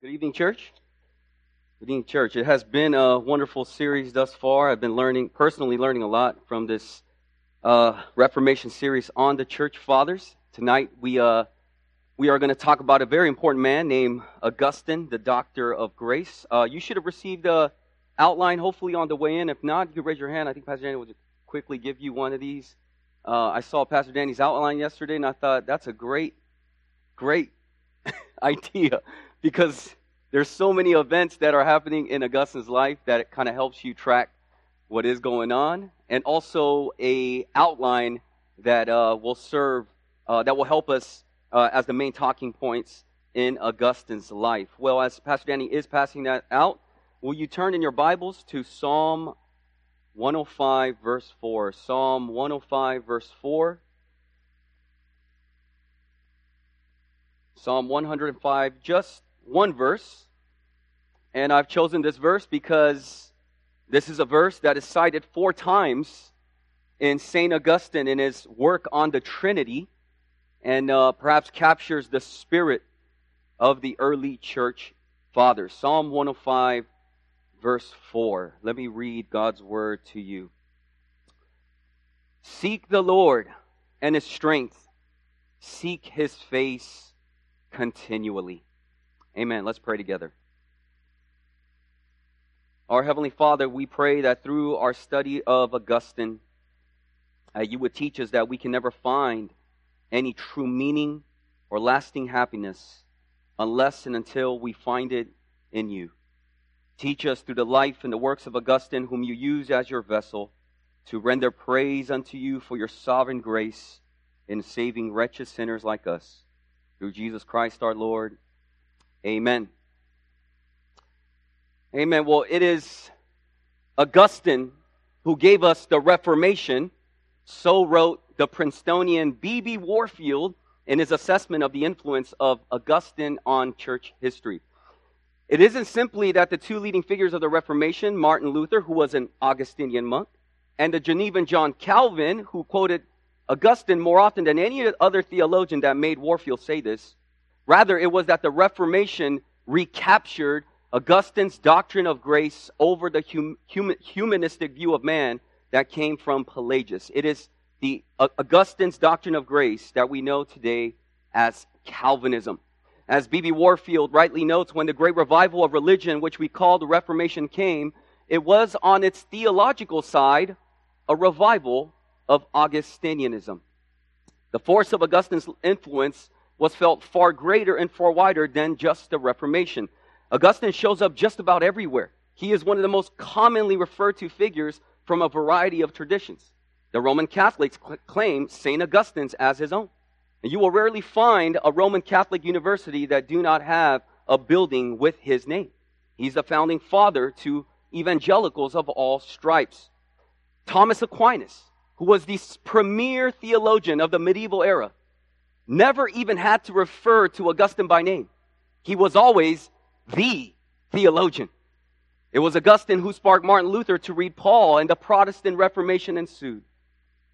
Good evening, church. Good evening, church. It has been a wonderful series thus far. I've been learning, personally learning a lot from this uh, Reformation series on the church fathers. Tonight, we, uh, we are going to talk about a very important man named Augustine, the doctor of grace. Uh, you should have received a outline, hopefully, on the way in. If not, you can raise your hand. I think Pastor Danny will quickly give you one of these. Uh, I saw Pastor Danny's outline yesterday, and I thought that's a great, great idea because there's so many events that are happening in Augustine's life that it kind of helps you track what is going on, and also a outline that uh, will serve uh, that will help us uh, as the main talking points in Augustine's life. Well, as Pastor Danny is passing that out, will you turn in your Bibles to Psalm 105, verse 4? Psalm 105, verse 4. Psalm 105, just one verse. And I've chosen this verse because this is a verse that is cited four times in St. Augustine in his work on the Trinity and uh, perhaps captures the spirit of the early church fathers. Psalm 105, verse 4. Let me read God's word to you. Seek the Lord and his strength, seek his face continually. Amen. Let's pray together. Our Heavenly Father, we pray that through our study of Augustine, uh, you would teach us that we can never find any true meaning or lasting happiness unless and until we find it in you. Teach us through the life and the works of Augustine, whom you use as your vessel, to render praise unto you for your sovereign grace in saving wretched sinners like us. Through Jesus Christ our Lord. Amen. Amen. Well, it is Augustine who gave us the Reformation. So wrote the Princetonian B.B. Warfield in his assessment of the influence of Augustine on church history. It isn't simply that the two leading figures of the Reformation, Martin Luther, who was an Augustinian monk, and the Genevan John Calvin, who quoted Augustine more often than any other theologian that made Warfield say this, Rather, it was that the Reformation recaptured Augustine's doctrine of grace over the hum, human, humanistic view of man that came from Pelagius. It is the uh, Augustine's doctrine of grace that we know today as Calvinism. As B.B. Warfield rightly notes, when the great revival of religion, which we call the Reformation, came, it was on its theological side a revival of Augustinianism. The force of Augustine's influence was felt far greater and far wider than just the Reformation. Augustine shows up just about everywhere. He is one of the most commonly referred to figures from a variety of traditions. The Roman Catholics cl- claim St. Augustine's as his own. And you will rarely find a Roman Catholic university that do not have a building with his name. He's the founding father to evangelicals of all stripes. Thomas Aquinas, who was the premier theologian of the medieval era, never even had to refer to Augustine by name. He was always the theologian. It was Augustine who sparked Martin Luther to read Paul, and the Protestant Reformation ensued.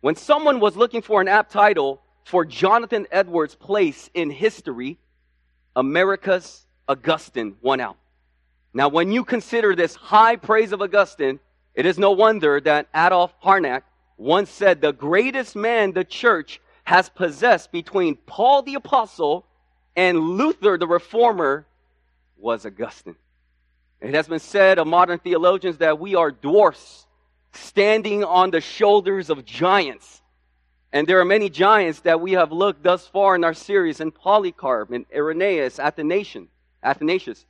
When someone was looking for an apt title for Jonathan Edwards' place in history, America's Augustine won out. Now, when you consider this high praise of Augustine, it is no wonder that Adolf Harnack once said the greatest man the church has possessed between Paul the Apostle and Luther the Reformer was Augustine. It has been said of modern theologians that we are dwarfs standing on the shoulders of giants. And there are many giants that we have looked thus far in our series in Polycarp and Irenaeus, Athanasius, Athanasius.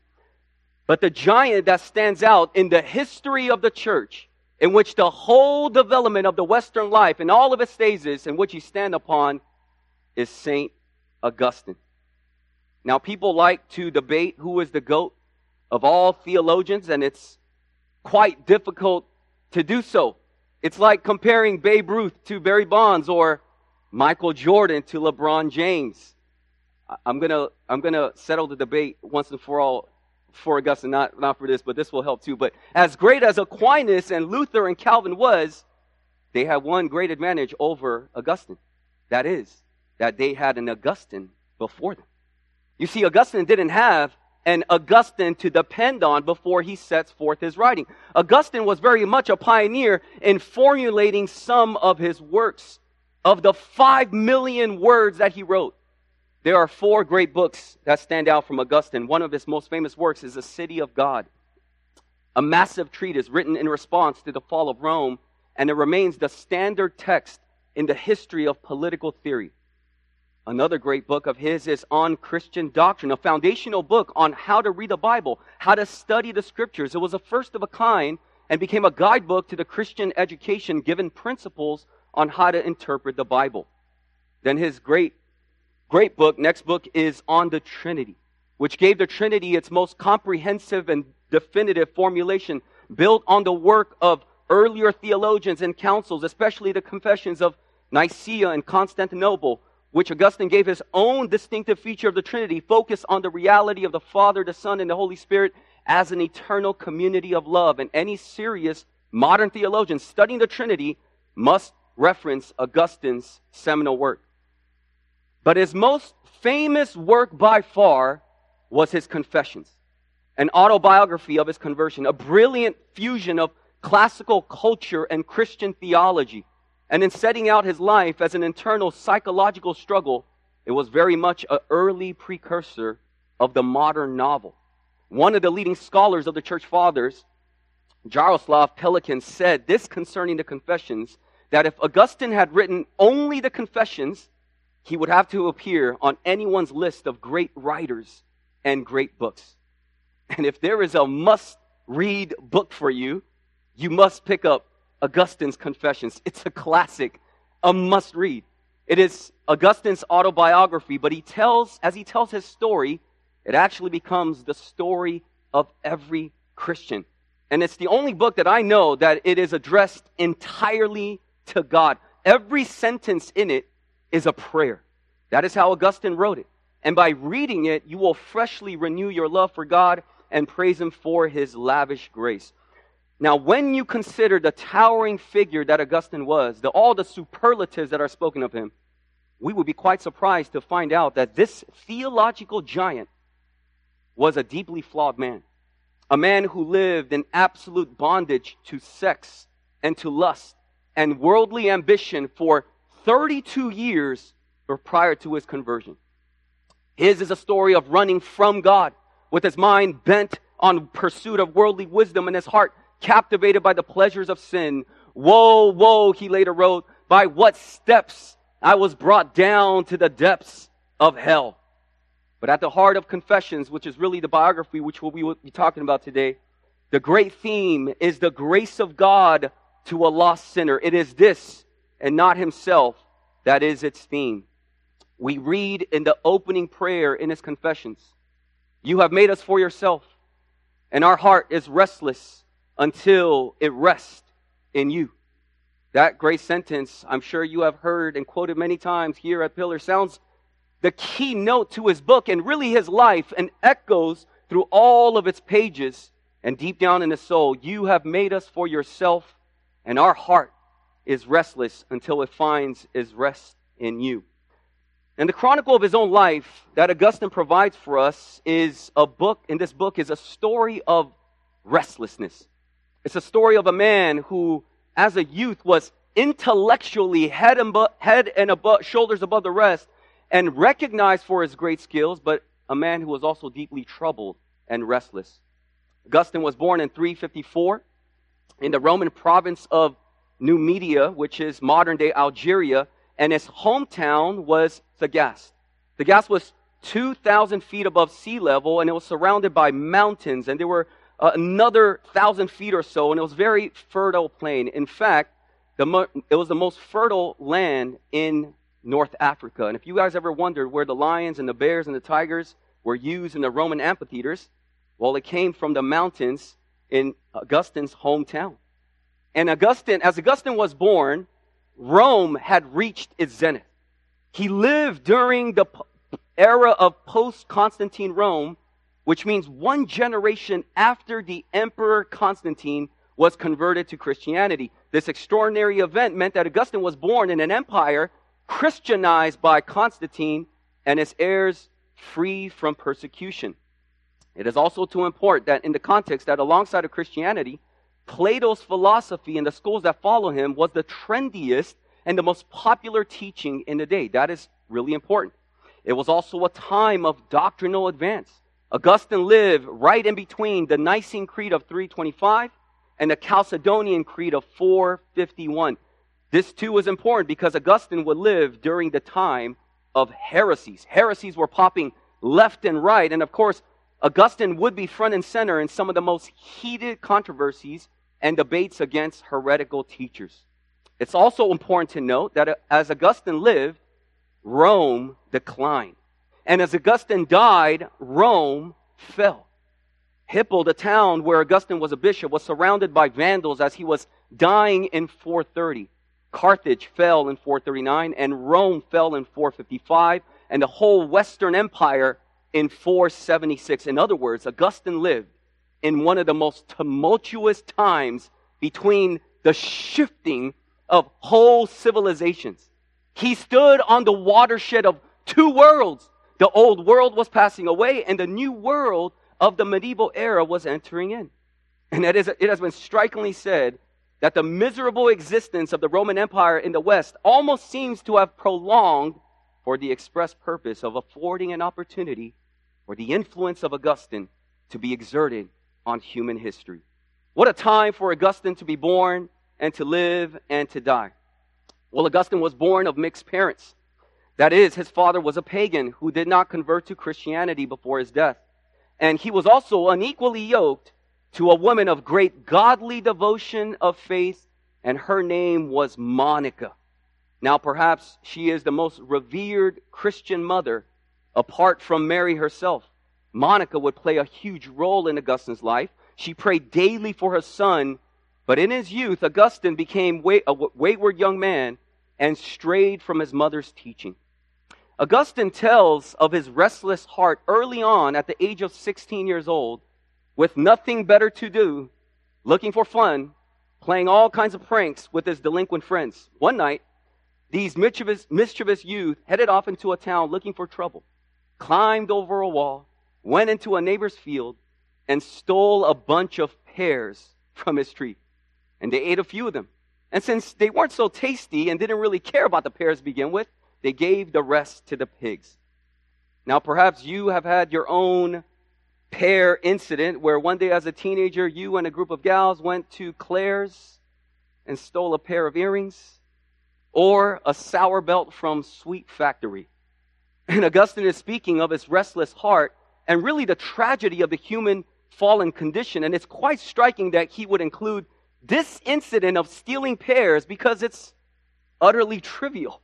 But the giant that stands out in the history of the church in which the whole development of the Western life and all of its phases in which you stand upon is St. Augustine. Now, people like to debate who is the GOAT of all theologians, and it's quite difficult to do so. It's like comparing Babe Ruth to Barry Bonds or Michael Jordan to LeBron James. I'm gonna, I'm gonna settle the debate once and for all for Augustine, not, not for this, but this will help too. But as great as Aquinas and Luther and Calvin was, they had one great advantage over Augustine. That is, that they had an Augustine before them. You see, Augustine didn't have an Augustine to depend on before he sets forth his writing. Augustine was very much a pioneer in formulating some of his works. Of the five million words that he wrote, there are four great books that stand out from Augustine. One of his most famous works is The City of God, a massive treatise written in response to the fall of Rome, and it remains the standard text in the history of political theory. Another great book of his is On Christian Doctrine, a foundational book on how to read the Bible, how to study the scriptures. It was a first of a kind and became a guidebook to the Christian education, given principles on how to interpret the Bible. Then his great, great book, next book, is On the Trinity, which gave the Trinity its most comprehensive and definitive formulation, built on the work of earlier theologians and councils, especially the confessions of Nicaea and Constantinople, which Augustine gave his own distinctive feature of the Trinity, focus on the reality of the Father, the Son, and the Holy Spirit as an eternal community of love. And any serious modern theologian studying the Trinity must reference Augustine's seminal work. But his most famous work by far was his Confessions, an autobiography of his conversion, a brilliant fusion of classical culture and Christian theology. And in setting out his life as an internal psychological struggle, it was very much an early precursor of the modern novel. One of the leading scholars of the church fathers, Jaroslav Pelikan, said this concerning the Confessions that if Augustine had written only the Confessions, he would have to appear on anyone's list of great writers and great books. And if there is a must read book for you, you must pick up Augustine's Confessions. It's a classic, a must read. It is Augustine's autobiography, but he tells, as he tells his story, it actually becomes the story of every Christian. And it's the only book that I know that it is addressed entirely to God. Every sentence in it is a prayer. That is how Augustine wrote it. And by reading it, you will freshly renew your love for God and praise Him for His lavish grace. Now, when you consider the towering figure that Augustine was, the, all the superlatives that are spoken of him, we would be quite surprised to find out that this theological giant was a deeply flawed man. A man who lived in absolute bondage to sex and to lust and worldly ambition for 32 years prior to his conversion. His is a story of running from God with his mind bent on pursuit of worldly wisdom and his heart captivated by the pleasures of sin. Woe, woe, he later wrote, by what steps I was brought down to the depths of hell. But at the heart of Confessions, which is really the biography which we'll be talking about today, the great theme is the grace of God to a lost sinner. It is this and not himself that is its theme. We read in the opening prayer in his Confessions, You have made us for yourself, and our heart is restless until it rests in you. That great sentence, I'm sure you have heard and quoted many times here at Pillar, sounds the keynote to his book and really his life and echoes through all of its pages and deep down in his soul. You have made us for yourself, and our heart is restless until it finds its rest in you. And the chronicle of his own life that Augustine provides for us is a book, in this book is a story of restlessness. It's a story of a man who, as a youth, was intellectually head and, bu- head and above, shoulders above the rest and recognized for his great skills, but a man who was also deeply troubled and restless. Augustine was born in 354 in the Roman province of Numidia, which is modern day Algeria, and his hometown was Thagaste. Thagaste was 2,000 feet above sea level, and it was surrounded by mountains, and there were uh, another thousand feet or so, and it was very fertile plain. In fact, the it was the most fertile land in North Africa. And if you guys ever wondered where the lions and the bears and the tigers were used in the Roman amphitheaters, well, it came from the mountains in Augustine's hometown. And Augustine, as Augustine was born, Rome had reached its zenith. He lived during the era of post Constantine Rome, which means one generation after the Emperor Constantine was converted to Christianity. This extraordinary event meant that Augustine was born in an empire Christianized by Constantine and his heirs free from persecution. It is also to import that in the context that alongside of Christianity, Plato's philosophy and the schools that follow him was the trendiest and the most popular teaching in the day. That is really important. It was also a time of doctrinal advance. Augustine lived right in between the Nicene Creed of 325 and the Chalcedonian Creed of 451. This too is important because Augustine would live during the time of heresies. Heresies were popping left and right. And of course, Augustine would be front and center in some of the most heated controversies and debates against heretical teachers. It's also important to note that as Augustine lived, Rome declined. And as Augustine died, Rome fell. Hippo, the town where Augustine was a bishop, was surrounded by Vandals as he was dying in 430. Carthage fell in 439, and Rome fell in 455, and the whole Western Empire in 476. In other words, Augustine lived in one of the most tumultuous times between the shifting of whole civilizations. He stood on the watershed of two worlds. The old world was passing away, and the new world of the medieval era was entering in. And it, is, it has been strikingly said that the miserable existence of the Roman Empire in the West almost seems to have prolonged for the express purpose of affording an opportunity for the influence of Augustine to be exerted on human history. What a time for Augustine to be born and to live and to die. Well, Augustine was born of mixed parents. That is, his father was a pagan who did not convert to Christianity before his death. And he was also unequally yoked to a woman of great godly devotion of faith, and her name was Monica. Now, perhaps she is the most revered Christian mother apart from Mary herself. Monica would play a huge role in Augustine's life. She prayed daily for her son, but in his youth, Augustine became a wayward young man and strayed from his mother's teaching. Augustine tells of his restless heart early on at the age of 16 years old with nothing better to do, looking for fun, playing all kinds of pranks with his delinquent friends. One night, these mischievous, mischievous youth headed off into a town looking for trouble, climbed over a wall, went into a neighbor's field, and stole a bunch of pears from his tree. And they ate a few of them. And since they weren't so tasty and didn't really care about the pears to begin with, they gave the rest to the pigs. Now, perhaps you have had your own pear incident where one day as a teenager, you and a group of gals went to Claire's and stole a pair of earrings or a sour belt from Sweet Factory. And Augustine is speaking of his restless heart and really the tragedy of the human fallen condition. And it's quite striking that he would include this incident of stealing pears because it's utterly trivial.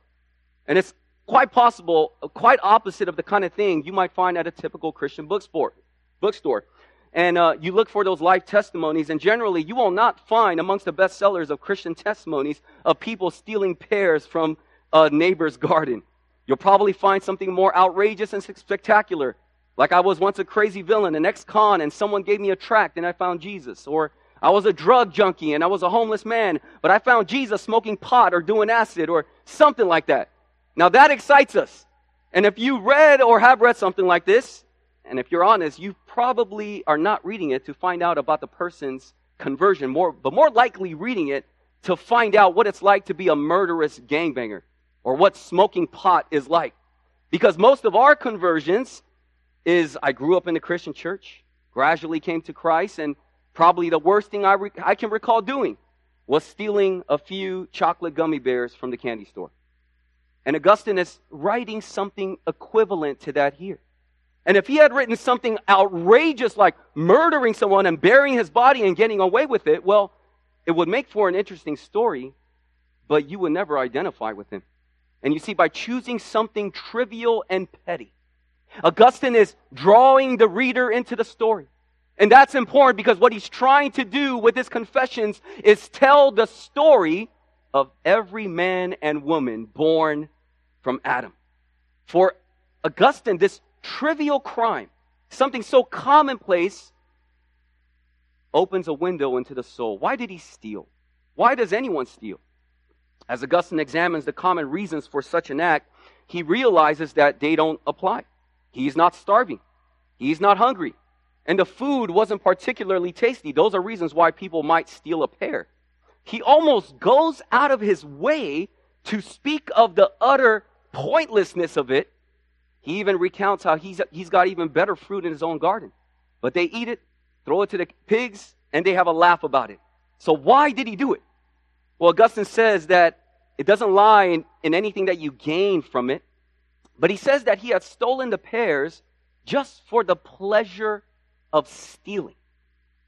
And it's quite possible, quite opposite of the kind of thing you might find at a typical Christian bookstore bookstore and uh, you look for those life testimonies, and generally you will not find amongst the bestsellers of Christian testimonies of people stealing pears from a neighbor's garden. You'll probably find something more outrageous and spectacular, like I was once a crazy villain, an ex-con, and someone gave me a tract and I found Jesus. Or I was a drug junkie and I was a homeless man, but I found Jesus smoking pot or doing acid or something like that. Now that excites us. And if you read or have read something like this, and if you're honest, you probably are not reading it to find out about the person's conversion, more, but more likely reading it to find out what it's like to be a murderous gangbanger or what smoking pot is like. Because most of our conversions is I grew up in the Christian church, gradually came to Christ, and probably the worst thing I, re- I can recall doing was stealing a few chocolate gummy bears from the candy store. And Augustine is writing something equivalent to that here. And if he had written something outrageous like murdering someone and burying his body and getting away with it, well, it would make for an interesting story, but you would never identify with him. And you see, by choosing something trivial and petty, Augustine is drawing the reader into the story. And that's important because what he's trying to do with his confessions is tell the story of every man and woman born from Adam. For Augustine, this trivial crime, something so commonplace, opens a window into the soul. Why did he steal? Why does anyone steal? As Augustine examines the common reasons for such an act, he realizes that they don't apply. He's not starving. He's not hungry. and the food wasn't particularly tasty. Those are reasons why people might steal a pear. He almost goes out of his way to speak of the utter pointlessness of it. He even recounts how he's, he's got even better fruit in his own garden. But they eat it, throw it to the pigs, and they have a laugh about it. So why did he do it? Well, Augustine says that it doesn't lie in, in anything that you gain from it, but he says that he had stolen the pears just for the pleasure of stealing.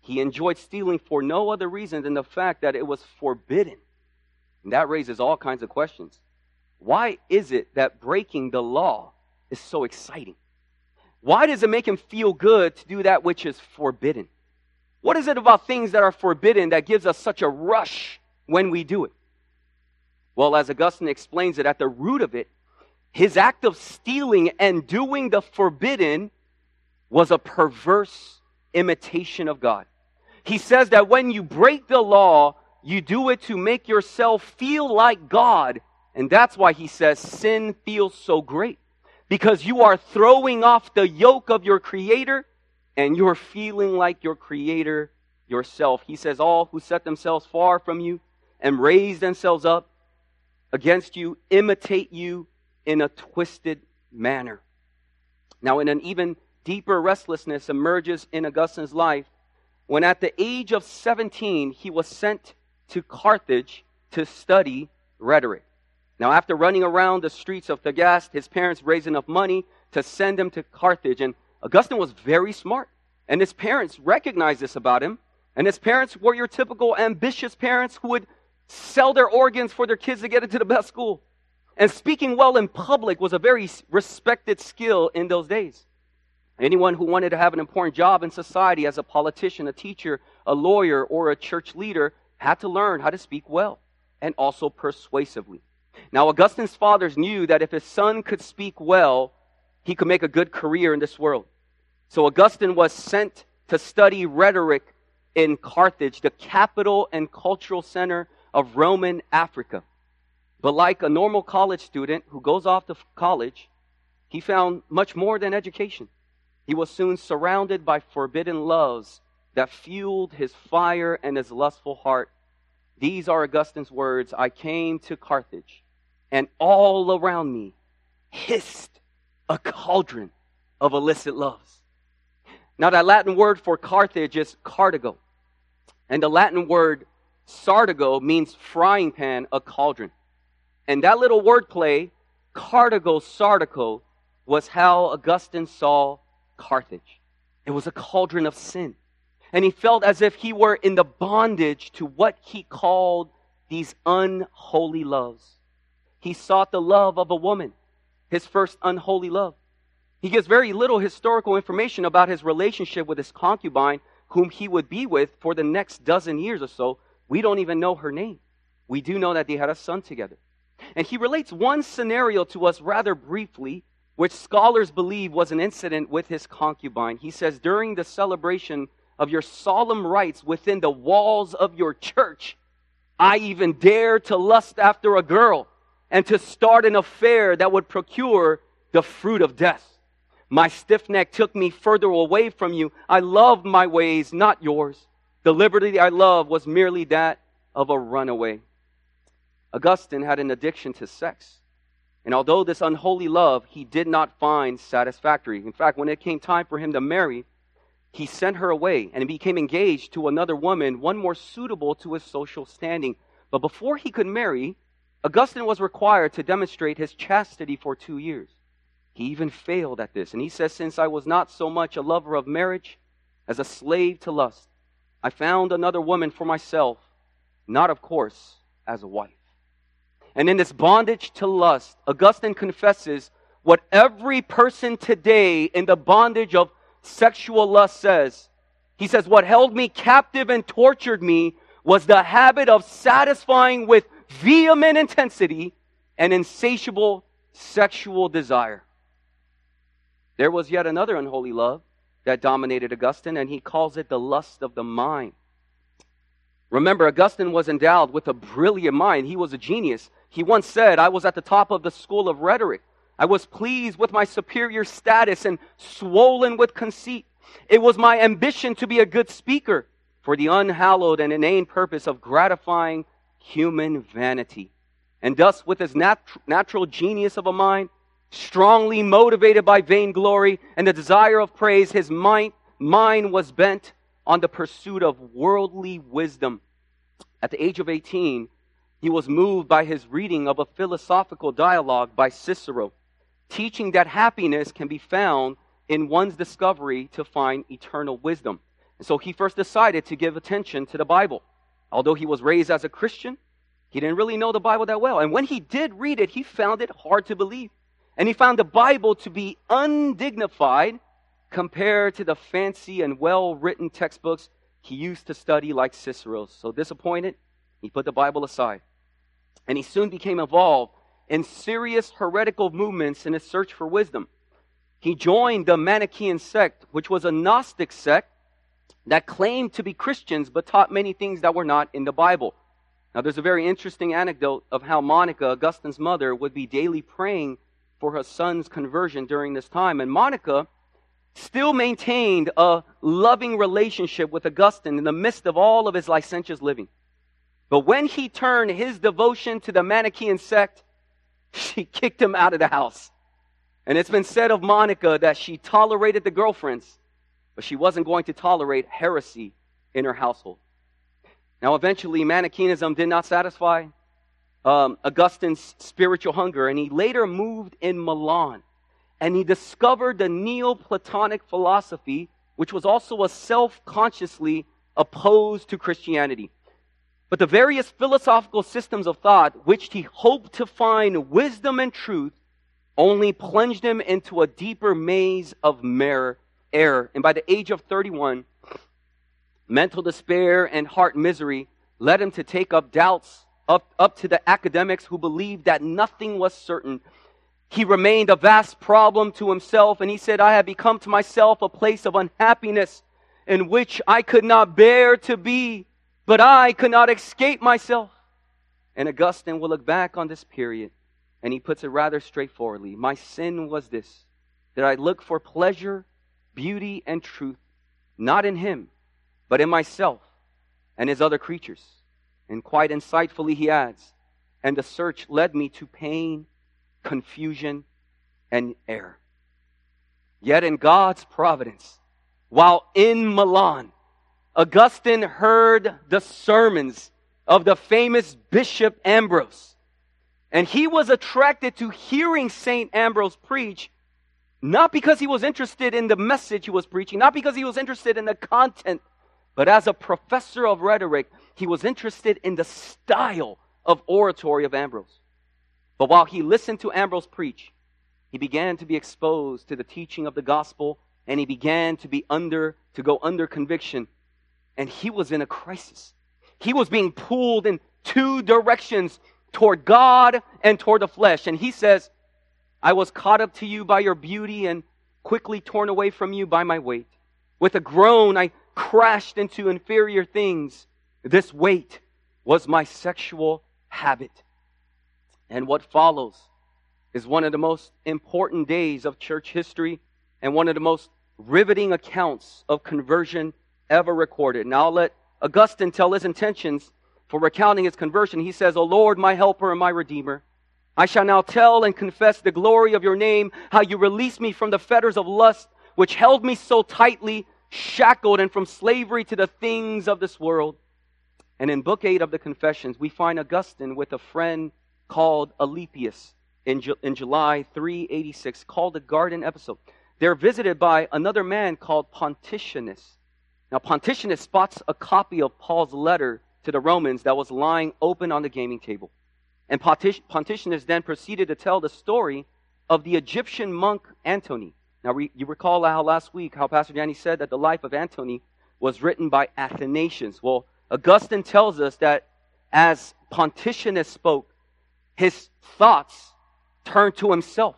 He enjoyed stealing for no other reason than the fact that it was forbidden. And that raises all kinds of questions. Why is it that breaking the law is so exciting? Why does it make him feel good to do that which is forbidden? What is it about things that are forbidden that gives us such a rush when we do it? Well, as Augustine explains it, at the root of it, his act of stealing and doing the forbidden was a perverse imitation of God. He says that when you break the law, you do it to make yourself feel like God. And that's why he says sin feels so great. Because you are throwing off the yoke of your Creator and you're feeling like your Creator yourself. He says, All who set themselves far from you and raise themselves up against you imitate you in a twisted manner. Now, in an even deeper restlessness emerges in Augustine's life when at the age of 17 he was sent to Carthage to study rhetoric. Now, after running around the streets of Thagaste, his parents raised enough money to send him to Carthage. And Augustine was very smart. And his parents recognized this about him. And his parents were your typical ambitious parents who would sell their organs for their kids to get into the best school. And speaking well in public was a very respected skill in those days. Anyone who wanted to have an important job in society as a politician, a teacher, a lawyer, or a church leader had to learn how to speak well and also persuasively. Now, Augustine's fathers knew that if his son could speak well, he could make a good career in this world. So Augustine was sent to study rhetoric in Carthage, the capital and cultural center of Roman Africa. But like a normal college student who goes off to college, he found much more than education. He was soon surrounded by forbidden loves that fueled his fire and his lustful heart. These are Augustine's words I came to Carthage, and all around me hissed a cauldron of illicit loves. Now, that Latin word for Carthage is Carthago. And the Latin word sartago means frying pan, a cauldron. And that little wordplay, Carthago, sartago, was how Augustine saw Carthage. It was a cauldron of sin. And he felt as if he were in the bondage to what he called these unholy loves. He sought the love of a woman, his first unholy love. He gives very little historical information about his relationship with his concubine, whom he would be with for the next dozen years or so. We don't even know her name. We do know that they had a son together. And he relates one scenario to us rather briefly which scholars believe was an incident with his concubine. He says, during the celebration of your solemn rites within the walls of your church, I even dared to lust after a girl and to start an affair that would procure the fruit of death. My stiff neck took me further away from you. I loved my ways, not yours. The liberty I loved was merely that of a runaway. Augustine had an addiction to sex. And although this unholy love he did not find satisfactory, in fact, when it came time for him to marry, he sent her away and became engaged to another woman, one more suitable to his social standing. But before he could marry, Augustine was required to demonstrate his chastity for two years. He even failed at this. And he says, Since I was not so much a lover of marriage as a slave to lust, I found another woman for myself, not, of course, as a wife. And in this bondage to lust, Augustine confesses what every person today in the bondage of sexual lust says. He says, What held me captive and tortured me was the habit of satisfying with vehement intensity and insatiable sexual desire. There was yet another unholy love that dominated Augustine, and he calls it the lust of the mind. Remember, Augustine was endowed with a brilliant mind. He was a genius. He once said, I was at the top of the school of rhetoric. I was pleased with my superior status and swollen with conceit. It was my ambition to be a good speaker for the unhallowed and inane purpose of gratifying human vanity. And thus, with his nat- natural genius of a mind, strongly motivated by vainglory and the desire of praise, his mind, mind was bent on the pursuit of worldly wisdom. At the age of 18, he was moved by his reading of a philosophical dialogue by Cicero, teaching that happiness can be found in one's discovery to find eternal wisdom. And so he first decided to give attention to the Bible. Although he was raised as a Christian, he didn't really know the Bible that well. And when he did read it, he found it hard to believe. And he found the Bible to be undignified compared to the fancy and well written textbooks he used to study, like Cicero's. So disappointed, he put the Bible aside. And he soon became involved in serious heretical movements in his search for wisdom. He joined the Manichaean sect, which was a Gnostic sect that claimed to be Christians but taught many things that were not in the Bible. Now, there's a very interesting anecdote of how Monica, Augustine's mother, would be daily praying for her son's conversion during this time. And Monica still maintained a loving relationship with Augustine in the midst of all of his licentious living. But when he turned his devotion to the Manichaean sect, she kicked him out of the house. And it's been said of Monica that she tolerated the girlfriends, but she wasn't going to tolerate heresy in her household. Now, eventually, Manichaeism did not satisfy um, Augustine's spiritual hunger, and he later moved in Milan. And he discovered the Neoplatonic philosophy, which was also a self consciously opposed to Christianity. But the various philosophical systems of thought, which he hoped to find wisdom and truth, only plunged him into a deeper maze of error. And by the age of 31, mental despair and heart misery led him to take up doubts up, up to the academics who believed that nothing was certain. He remained a vast problem to himself, and he said, I have become to myself a place of unhappiness in which I could not bear to be, but I could not escape myself. And Augustine will look back on this period, and he puts it rather straightforwardly. My sin was this, that I looked for pleasure, beauty, and truth, not in him, but in myself and his other creatures. And quite insightfully, he adds, and the search led me to pain, confusion, and error. Yet in God's providence, while in Milan, Augustine heard the sermons of the famous Bishop Ambrose. And he was attracted to hearing St. Ambrose preach, not because he was interested in the message he was preaching, not because he was interested in the content, but as a professor of rhetoric, he was interested in the style of oratory of Ambrose. But while he listened to Ambrose preach, he began to be exposed to the teaching of the gospel and he began to be under to go under conviction and he was in a crisis. He was being pulled in two directions toward God and toward the flesh. And he says, I was caught up to you by your beauty and quickly torn away from you by my weight. With a groan, I crashed into inferior things this weight was my sexual habit. And what follows is one of the most important days of church history and one of the most riveting accounts of conversion ever recorded. Now I'll let Augustine tell his intentions for recounting his conversion. He says, O Lord, my helper and my redeemer, I shall now tell and confess the glory of your name, how you released me from the fetters of lust, which held me so tightly, shackled and from slavery to the things of this world. And in Book 8 of the Confessions, we find Augustine with a friend called Alypius in, Ju- in July 386, called the Garden Episode. They're visited by another man called Pontianus. Now, Pontianus spots a copy of Paul's letter to the Romans that was lying open on the gaming table. And Pontianus then proceeded to tell the story of the Egyptian monk Antony. Now, you recall how last week, how Pastor Danny said that the life of Antony was written by Athanasius. Well, Augustine tells us that as Pontianus spoke, his thoughts turned to himself.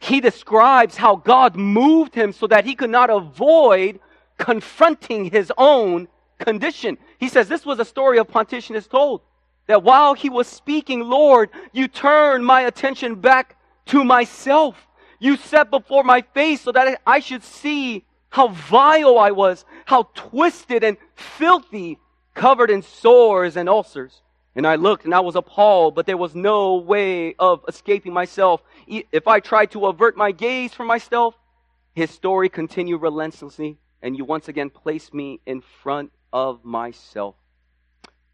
He describes how God moved him so that he could not avoid confronting his own condition. He says this was a story of Pontianus told that while he was speaking, Lord, you turned my attention back to myself. You set before my face so that I should see how vile I was, how twisted and filthy, covered in sores and ulcers. And I looked and I was appalled, but there was no way of escaping myself. If I tried to avert my gaze from myself, his story continued relentlessly, and you once again placed me in front of myself.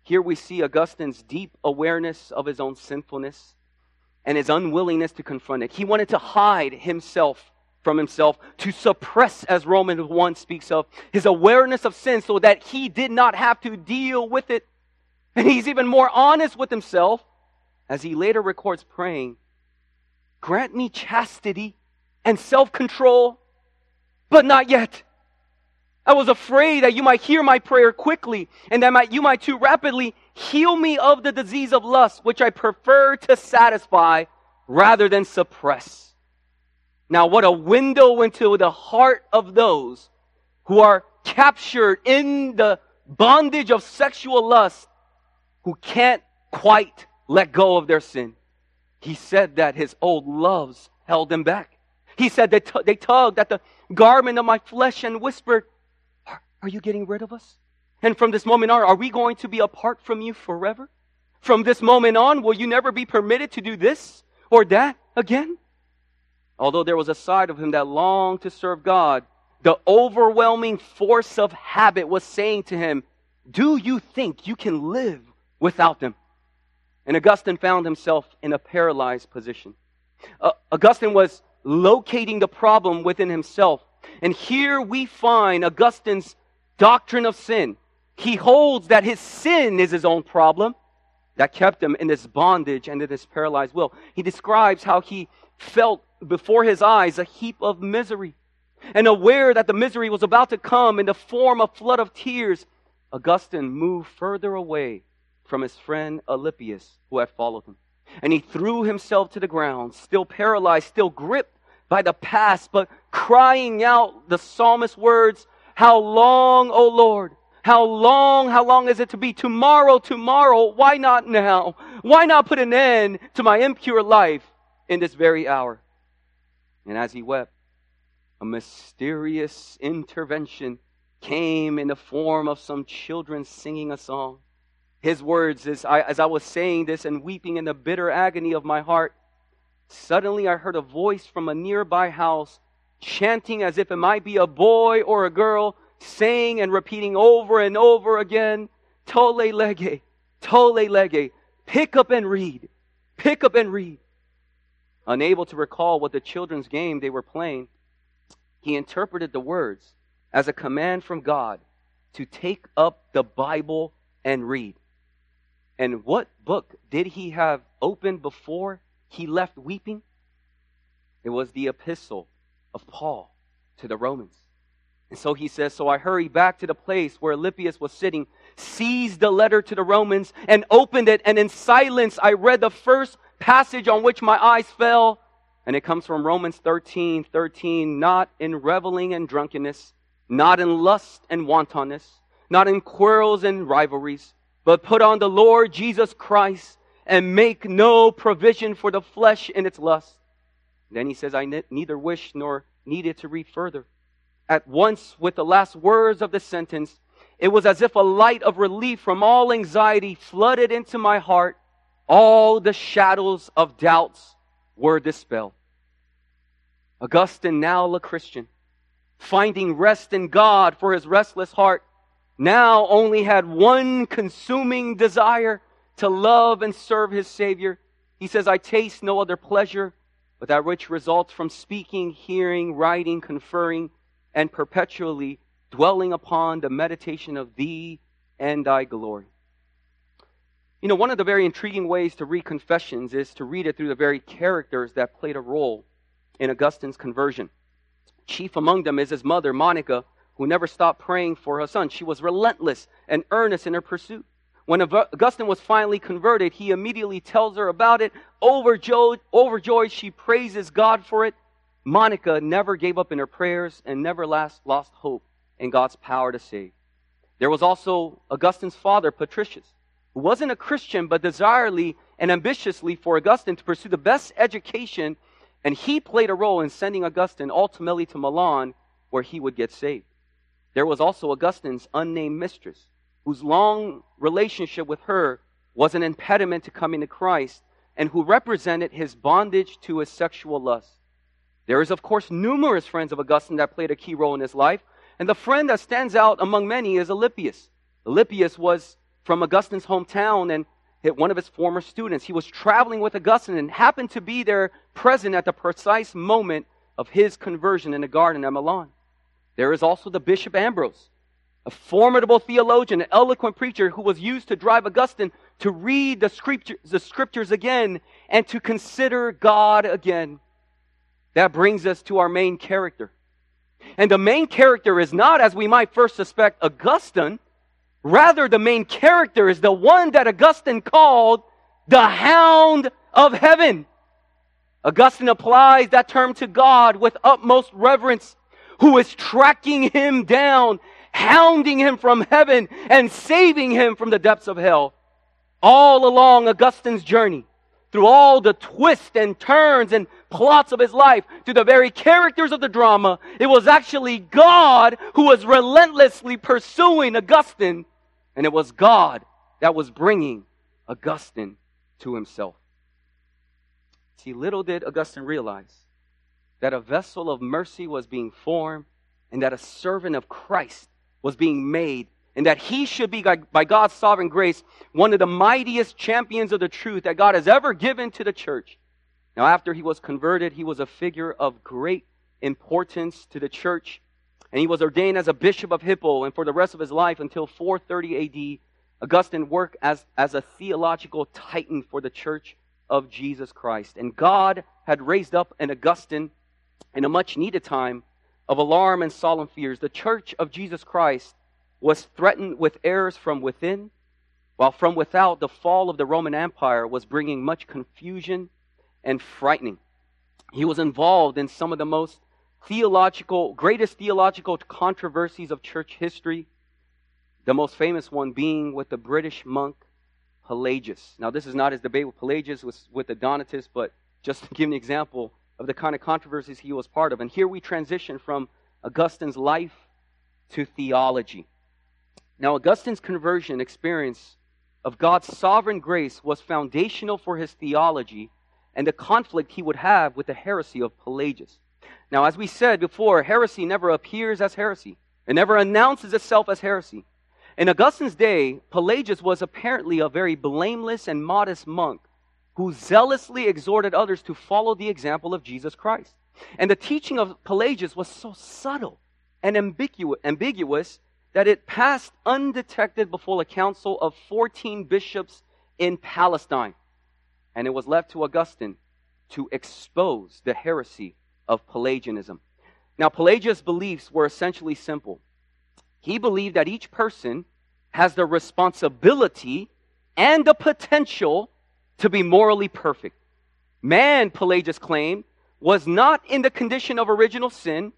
Here we see Augustine's deep awareness of his own sinfulness and his unwillingness to confront it. He wanted to hide himself from himself, to suppress, as Romans 1 speaks of, his awareness of sin so that he did not have to deal with it. And he's even more honest with himself as he later records praying, Grant me chastity and self control, but not yet. I was afraid that you might hear my prayer quickly and that might, you might too rapidly heal me of the disease of lust, which I prefer to satisfy rather than suppress. Now, what a window into the heart of those who are captured in the bondage of sexual lust, who can't quite let go of their sin. He said that his old loves held him back. He said that they tugged at the garment of my flesh and whispered, are you getting rid of us? And from this moment on, are we going to be apart from you forever? From this moment on, will you never be permitted to do this or that again? Although there was a side of him that longed to serve God, the overwhelming force of habit was saying to him, Do you think you can live without them? And Augustine found himself in a paralyzed position. Uh, Augustine was locating the problem within himself. And here we find Augustine's doctrine of sin. He holds that his sin is his own problem that kept him in this bondage and in this paralyzed will. He describes how he felt before his eyes a heap of misery. And aware that the misery was about to come in the form of flood of tears, Augustine moved further away from his friend Alypius, who had followed him. And he threw himself to the ground, still paralyzed, still gripped by the past, but crying out the psalmist's words how long, O Lord? How long, how long is it to be? Tomorrow, tomorrow. Why not now? Why not put an end to my impure life in this very hour? And as he wept, a mysterious intervention came in the form of some children singing a song. His words, as I, as I was saying this and weeping in the bitter agony of my heart, suddenly I heard a voice from a nearby house chanting as if it might be a boy or a girl, saying and repeating over and over again, Tolle lege, tolle lege, pick up and read, pick up and read. Unable to recall what the children's game they were playing, he interpreted the words as a command from God to take up the Bible and read. And what book did he have opened before he left weeping? It was the epistle of Paul to the Romans. And so he says, So I hurried back to the place where Alypius was sitting, seized the letter to the Romans, and opened it. And in silence, I read the first passage on which my eyes fell. And it comes from Romans 13 13. Not in reveling and drunkenness, not in lust and wantonness, not in quarrels and rivalries, but put on the Lord Jesus Christ and make no provision for the flesh in its lust then he says, I ne- neither wish nor needed to read further. At once, with the last words of the sentence, it was as if a light of relief from all anxiety flooded into my heart. All the shadows of doubts were dispelled. Augustine, now a Christian, finding rest in God for his restless heart, now only had one consuming desire to love and serve his Savior. He says, I taste no other pleasure but that which results from speaking, hearing, writing, conferring, and perpetually dwelling upon the meditation of thee and thy glory. You know, one of the very intriguing ways to read Confessions is to read it through the very characters that played a role in Augustine's conversion. Chief among them is his mother, Monica, who never stopped praying for her son. She was relentless and earnest in her pursuit. When Augustine was finally converted, he immediately tells her about it. Overjoyed, overjoyed, she praises God for it. Monica never gave up in her prayers and never last, lost hope in God's power to save. There was also Augustine's father, Patricius, who wasn't a Christian, but desirely and ambitiously for Augustine to pursue the best education, and he played a role in sending Augustine ultimately to Milan, where he would get saved. There was also Augustine's unnamed mistress, whose long relationship with her was an impediment to coming to Christ and who represented his bondage to his sexual lust. There is, of course, numerous friends of Augustine that played a key role in his life, and the friend that stands out among many is Alypius. Alypius was from Augustine's hometown and one of his former students. He was traveling with Augustine and happened to be there present at the precise moment of his conversion in the garden at Milan. There is also the Bishop Ambrose, a formidable theologian, an eloquent preacher who was used to drive Augustine to read the, scripture, the scriptures again and to consider God again. That brings us to our main character. And the main character is not, as we might first suspect, Augustine. Rather, the main character is the one that Augustine called the hound of heaven. Augustine applies that term to God with utmost reverence, who is tracking him down hounding him from heaven and saving him from the depths of hell. All along Augustine's journey, through all the twists and turns and plots of his life, to the very characters of the drama, it was actually God who was relentlessly pursuing Augustine, and it was God that was bringing Augustine to himself. See, little did Augustine realize that a vessel of mercy was being formed and that a servant of Christ was being made, and that he should be, by God's sovereign grace, one of the mightiest champions of the truth that God has ever given to the church. Now, after he was converted, he was a figure of great importance to the church, and he was ordained as a bishop of Hippo, and for the rest of his life, until 430 AD, Augustine worked as, as a theological titan for the church of Jesus Christ. And God had raised up an Augustine in a much needed time of alarm and solemn fears, the church of Jesus Christ was threatened with errors from within, while from without, the fall of the Roman Empire was bringing much confusion and frightening. He was involved in some of the most theological, greatest theological controversies of church history, the most famous one being with the British monk Pelagius. Now, this is not his debate with Pelagius, with, with the Donatists, but just to give an example, of the kind of controversies he was part of. And here we transition from Augustine's life to theology. Now, Augustine's conversion experience of God's sovereign grace was foundational for his theology and the conflict he would have with the heresy of Pelagius. Now, as we said before, heresy never appears as heresy, it never announces itself as heresy. In Augustine's day, Pelagius was apparently a very blameless and modest monk who zealously exhorted others to follow the example of Jesus Christ. And the teaching of Pelagius was so subtle and ambiguous that it passed undetected before a council of 14 bishops in Palestine. And it was left to Augustine to expose the heresy of Pelagianism. Now, Pelagius' beliefs were essentially simple. He believed that each person has the responsibility and the potential to be morally perfect. Man, Pelagius claimed, was not in the condition of original sin,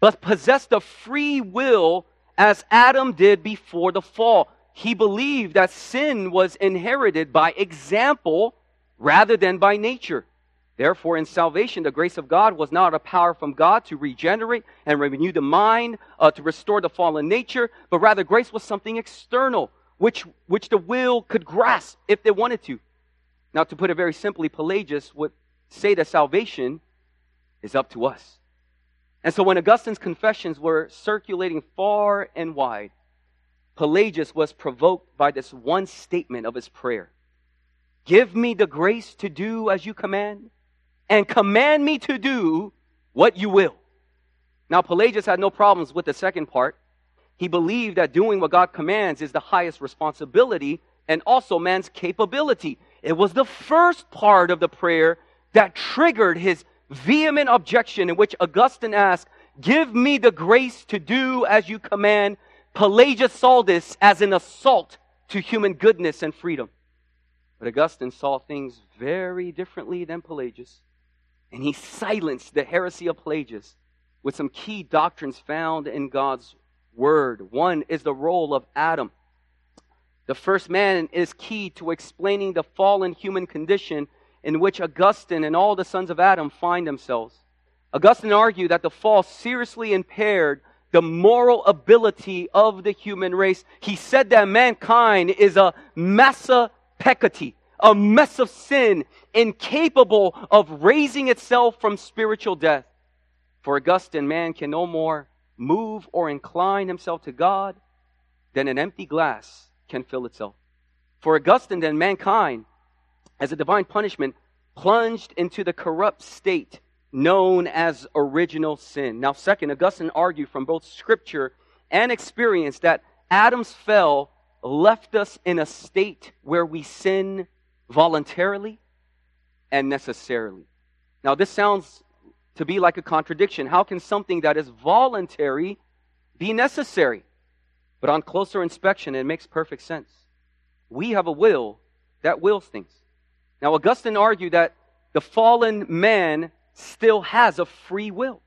but possessed a free will as Adam did before the fall. He believed that sin was inherited by example rather than by nature. Therefore, in salvation, the grace of God was not a power from God to regenerate and renew the mind, uh, to restore the fallen nature, but rather grace was something external, which, which the will could grasp if they wanted to. Now, to put it very simply, Pelagius would say that salvation is up to us. And so when Augustine's confessions were circulating far and wide, Pelagius was provoked by this one statement of his prayer Give me the grace to do as you command, and command me to do what you will. Now, Pelagius had no problems with the second part. He believed that doing what God commands is the highest responsibility and also man's capability. It was the first part of the prayer that triggered his vehement objection in which Augustine asked, Give me the grace to do as you command. Pelagius saw this as an assault to human goodness and freedom. But Augustine saw things very differently than Pelagius, and he silenced the heresy of Pelagius with some key doctrines found in God's Word. One is the role of Adam. The first man is key to explaining the fallen human condition in which Augustine and all the sons of Adam find themselves. Augustine argued that the fall seriously impaired the moral ability of the human race. He said that mankind is a massa peccati, a mess of sin, incapable of raising itself from spiritual death. For Augustine, man can no more move or incline himself to God than an empty glass can fill itself. For Augustine, then mankind, as a divine punishment, plunged into the corrupt state known as original sin. Now, second, Augustine argued from both scripture and experience that Adam's fell left us in a state where we sin voluntarily and necessarily. Now, this sounds to be like a contradiction. How can something that is voluntary be necessary? But on closer inspection, it makes perfect sense. We have a will that wills things. Now, Augustine argued that the fallen man still has a free will.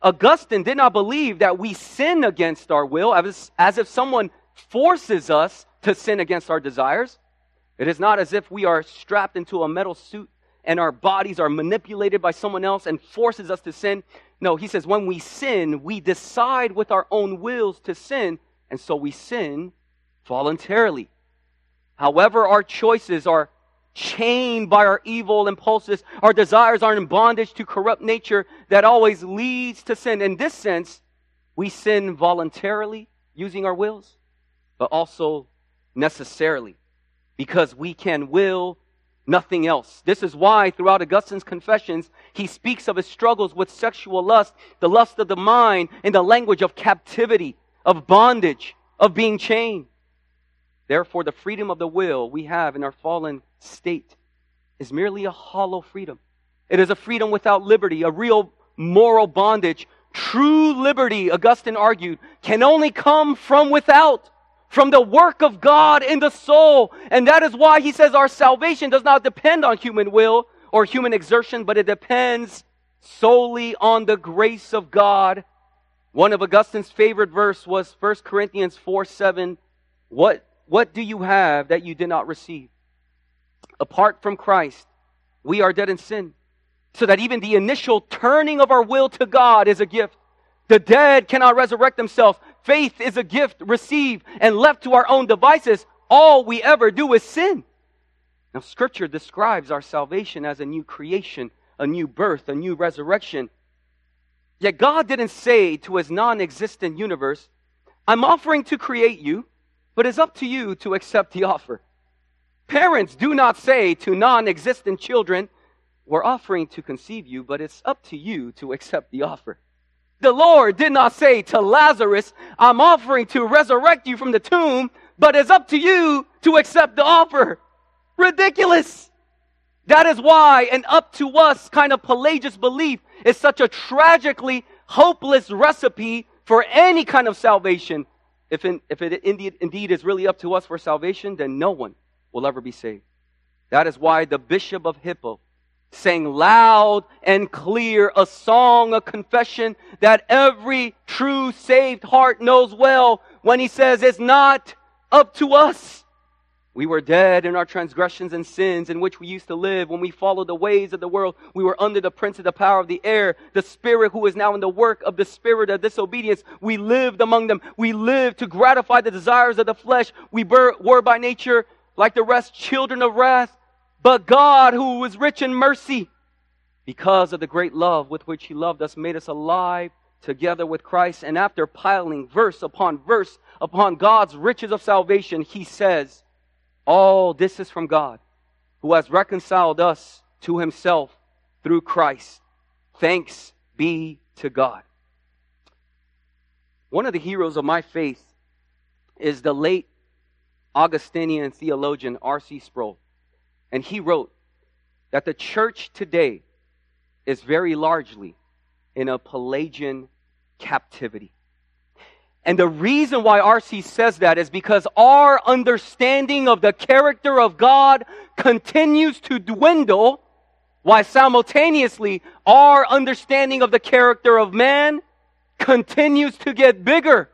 Augustine did not believe that we sin against our will as, as if someone forces us to sin against our desires. It is not as if we are strapped into a metal suit and our bodies are manipulated by someone else and forces us to sin. No, he says when we sin, we decide with our own wills to sin, and so we sin voluntarily. However, our choices are chained by our evil impulses. Our desires are in bondage to corrupt nature that always leads to sin. In this sense, we sin voluntarily using our wills, but also necessarily because we can will nothing else. This is why throughout Augustine's confessions, he speaks of his struggles with sexual lust, the lust of the mind, in the language of captivity, of bondage, of being chained. Therefore, the freedom of the will we have in our fallen state is merely a hollow freedom. It is a freedom without liberty, a real moral bondage. True liberty, Augustine argued, can only come from without from the work of God in the soul. And that is why he says our salvation does not depend on human will or human exertion, but it depends solely on the grace of God. One of Augustine's favorite verse was 1 Corinthians 4 7. What, what do you have that you did not receive? Apart from Christ, we are dead in sin. So that even the initial turning of our will to God is a gift. The dead cannot resurrect themselves. Faith is a gift received and left to our own devices. All we ever do is sin. Now, Scripture describes our salvation as a new creation, a new birth, a new resurrection. Yet God didn't say to his non existent universe, I'm offering to create you, but it's up to you to accept the offer. Parents do not say to non existent children, We're offering to conceive you, but it's up to you to accept the offer. The Lord did not say to Lazarus, I'm offering to resurrect you from the tomb, but it's up to you to accept the offer. Ridiculous. That is why an up to us kind of Pelagius belief is such a tragically hopeless recipe for any kind of salvation. If, in, if it indeed, indeed is really up to us for salvation, then no one will ever be saved. That is why the Bishop of Hippo sang loud and clear a song, a confession that every true saved heart knows well when he says, It's not up to us. We were dead in our transgressions and sins in which we used to live when we followed the ways of the world. We were under the prince of the power of the air, the spirit who is now in the work of the spirit of disobedience. We lived among them. We lived to gratify the desires of the flesh. We were by nature, like the rest, children of wrath. But God, who was rich in mercy, because of the great love with which He loved us, made us alive together with Christ. And after piling verse upon verse upon God's riches of salvation, He says, All this is from God, who has reconciled us to Himself through Christ. Thanks be to God. One of the heroes of my faith is the late Augustinian theologian R.C. Sproul. And he wrote that the church today is very largely in a Pelagian captivity. And the reason why R.C. says that is because our understanding of the character of God continues to dwindle, while simultaneously our understanding of the character of man continues to get bigger.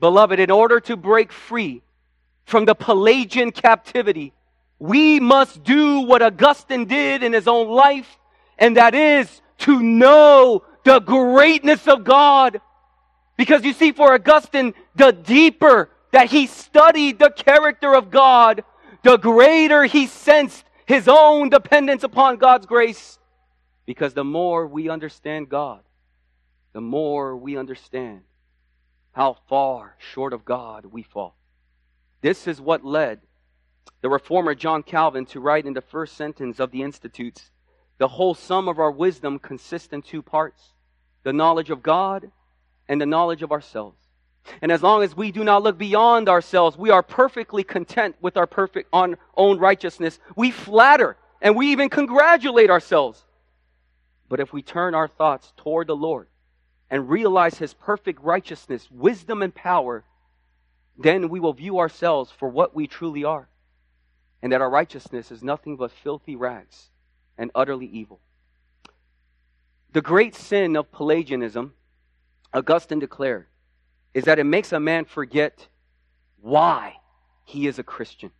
Beloved, in order to break free from the Pelagian captivity, we must do what Augustine did in his own life, and that is to know the greatness of God. Because you see, for Augustine, the deeper that he studied the character of God, the greater he sensed his own dependence upon God's grace. Because the more we understand God, the more we understand how far short of God we fall. This is what led the reformer John Calvin to write in the first sentence of the Institutes the whole sum of our wisdom consists in two parts the knowledge of God and the knowledge of ourselves. And as long as we do not look beyond ourselves, we are perfectly content with our perfect on, own righteousness. We flatter and we even congratulate ourselves. But if we turn our thoughts toward the Lord and realize His perfect righteousness, wisdom, and power, then we will view ourselves for what we truly are, and that our righteousness is nothing but filthy rags and utterly evil. The great sin of Pelagianism, Augustine declared, is that it makes a man forget why he is a Christian.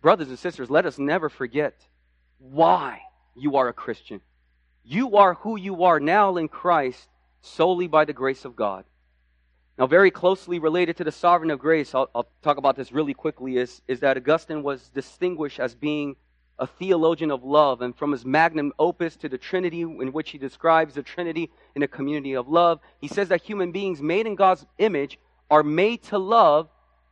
Brothers and sisters, let us never forget why you are a Christian. You are who you are now in Christ solely by the grace of God. Now, very closely related to the sovereign of grace, I'll, I'll, talk about this really quickly, is, is that Augustine was distinguished as being a theologian of love. And from his magnum opus to the Trinity, in which he describes the Trinity in a community of love, he says that human beings made in God's image are made to love.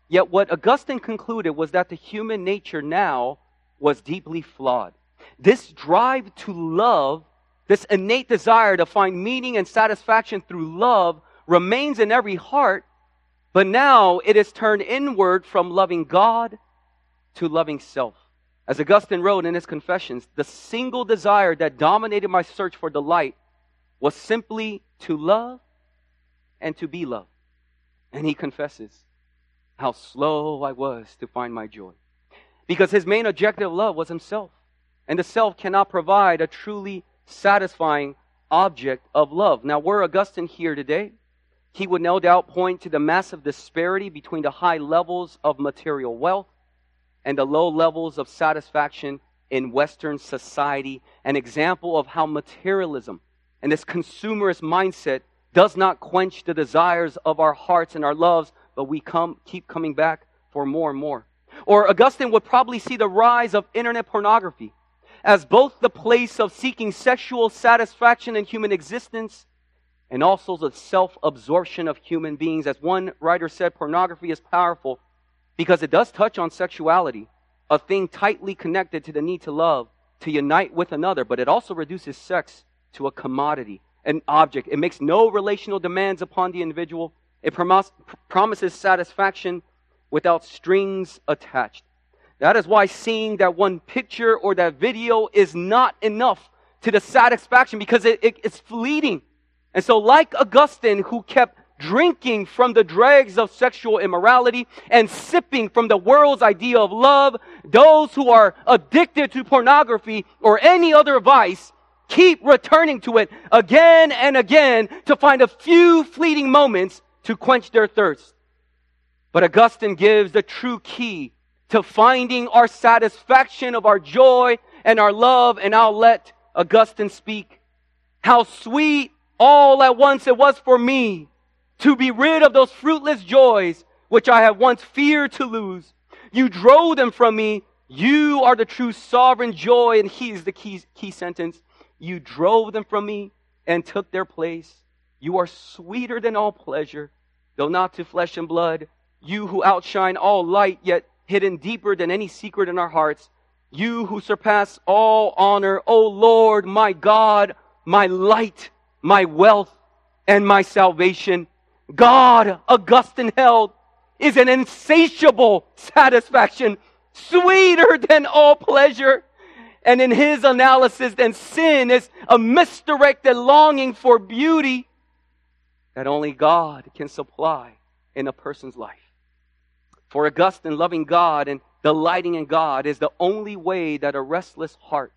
Yet what Augustine concluded was that the human nature now was deeply flawed. This drive to love, this innate desire to find meaning and satisfaction through love, remains in every heart, but now it is turned inward from loving God to loving self. As Augustine wrote in his Confessions, the single desire that dominated my search for delight was simply to love and to be loved. And he confesses how slow I was to find my joy. Because his main objective of love was himself. And the self cannot provide a truly satisfying object of love. Now, were Augustine here today, he would no doubt point to the massive disparity between the high levels of material wealth and the low levels of satisfaction in Western society, an example of how materialism and this consumerist mindset does not quench the desires of our hearts and our loves, but we come, keep coming back for more and more. Or Augustine would probably see the rise of internet pornography as both the place of seeking sexual satisfaction in human existence and also the self absorption of human beings. As one writer said, pornography is powerful because it does touch on sexuality, a thing tightly connected to the need to love, to unite with another, but it also reduces sex to a commodity, an object. It makes no relational demands upon the individual. It prom- promises satisfaction without strings attached. That is why seeing that one picture or that video is not enough to the satisfaction because it, it, it's fleeting. And so, like Augustine, who kept drinking from the dregs of sexual immorality and sipping from the world's idea of love, those who are addicted to pornography or any other vice keep returning to it again and again to find a few fleeting moments to quench their thirst. But Augustine gives the true key to finding our satisfaction of our joy and our love, and I'll let Augustine speak. How sweet all at once it was for me to be rid of those fruitless joys which I have once feared to lose. You drove them from me. You are the true sovereign joy. And here's the key, key sentence. You drove them from me and took their place. You are sweeter than all pleasure, though not to flesh and blood. You who outshine all light, yet hidden deeper than any secret in our hearts. You who surpass all honor, O Lord, my God, my light my wealth, and my salvation. God, Augustine held, is an insatiable satisfaction, sweeter than all pleasure. And in his analysis, then sin is a misdirected longing for beauty that only God can supply in a person's life. For Augustine, loving God and delighting in God is the only way that a restless heart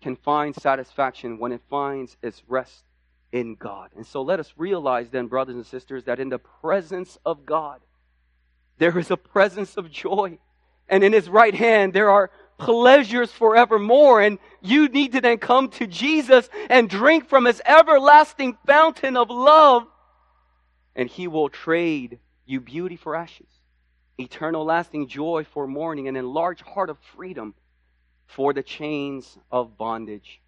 can find satisfaction when it finds its rest in God. And so let us realize then, brothers and sisters, that in the presence of God, there is a presence of joy. And in his right hand, there are pleasures forevermore. And you need to then come to Jesus and drink from his everlasting fountain of love. And he will trade you beauty for ashes, eternal lasting joy for mourning, and enlarged heart of freedom for the chains of bondage.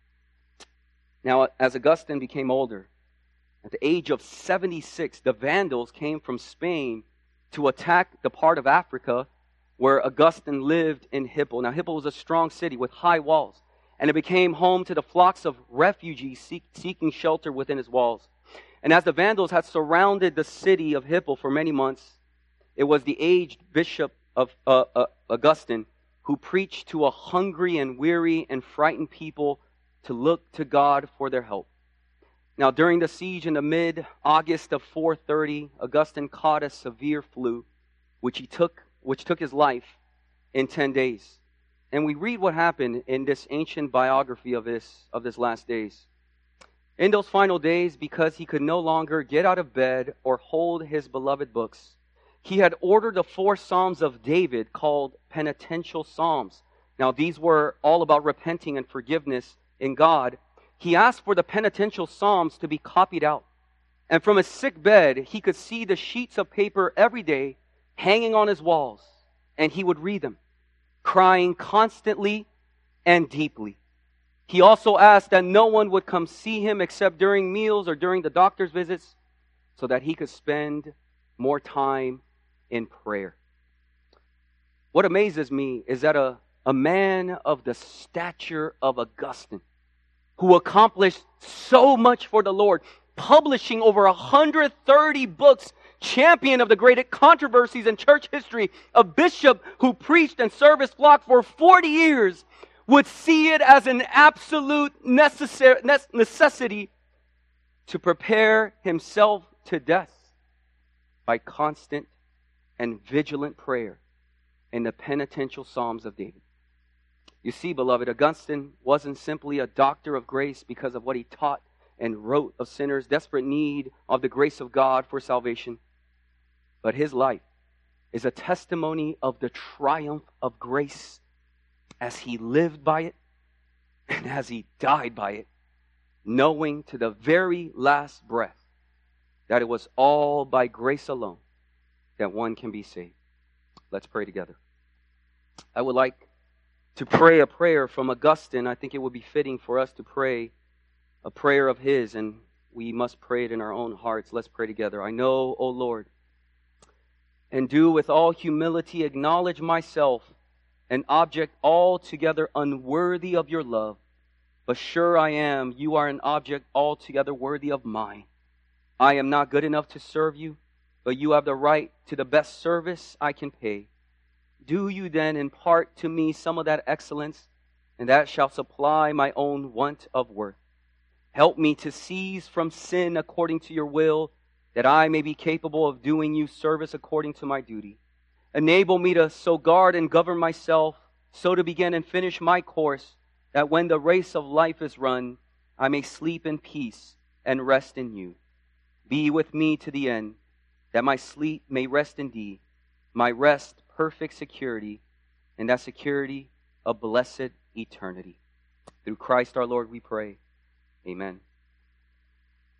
Now, as Augustine became older, at the age of 76, the Vandals came from Spain to attack the part of Africa where Augustine lived in Hippo. Now, Hippo was a strong city with high walls, and it became home to the flocks of refugees seek, seeking shelter within its walls. And as the Vandals had surrounded the city of Hippo for many months, it was the aged bishop of uh, uh, Augustine who preached to a hungry and weary and frightened people to look to God for their help. Now, during the siege in the mid August of 430, Augustine caught a severe flu, which he took, which took his life in 10 days. And we read what happened in this ancient biography of this, of this last days. In those final days, because he could no longer get out of bed or hold his beloved books, he had ordered the four Psalms of David called penitential Psalms. Now, these were all about repenting and forgiveness in God he asked for the penitential Psalms to be copied out. And from his sick bed, he could see the sheets of paper every day hanging on his walls, and he would read them, crying constantly and deeply. He also asked that no one would come see him except during meals or during the doctor's visits so that he could spend more time in prayer. What amazes me is that a, a man of the stature of Augustine who accomplished so much for the Lord, publishing over 130 books, champion of the greatest controversies in church history, a bishop who preached and served his flock for 40 years, would see it as an absolute necessity to prepare himself to death by constant and vigilant prayer in the penitential Psalms of David. You see, beloved, Augustine wasn't simply a doctor of grace because of what he taught and wrote of sinners' desperate need of the grace of God for salvation, but his life is a testimony of the triumph of grace as he lived by it and as he died by it, knowing to the very last breath that it was all by grace alone that one can be saved. Let's pray together. I would like to pray a prayer from Augustine, I think it would be fitting for us to pray a prayer of his, and we must pray it in our own hearts. Let's pray together. I know, O Lord, and do with all humility acknowledge myself an object altogether unworthy of your love. But sure I am, you are an object altogether worthy of mine. I am not good enough to serve you, but you have the right to the best service I can pay. Do you then impart to me some of that excellence, and that shall supply my own want of worth. Help me to cease from sin according to your will, that I may be capable of doing you service according to my duty. Enable me to so guard and govern myself, so to begin and finish my course, that when the race of life is run, I may sleep in peace and rest in you. Be with me to the end, that my sleep may rest indeed, my rest perfect security, and that security of blessed eternity. Through Christ our Lord we pray. Amen.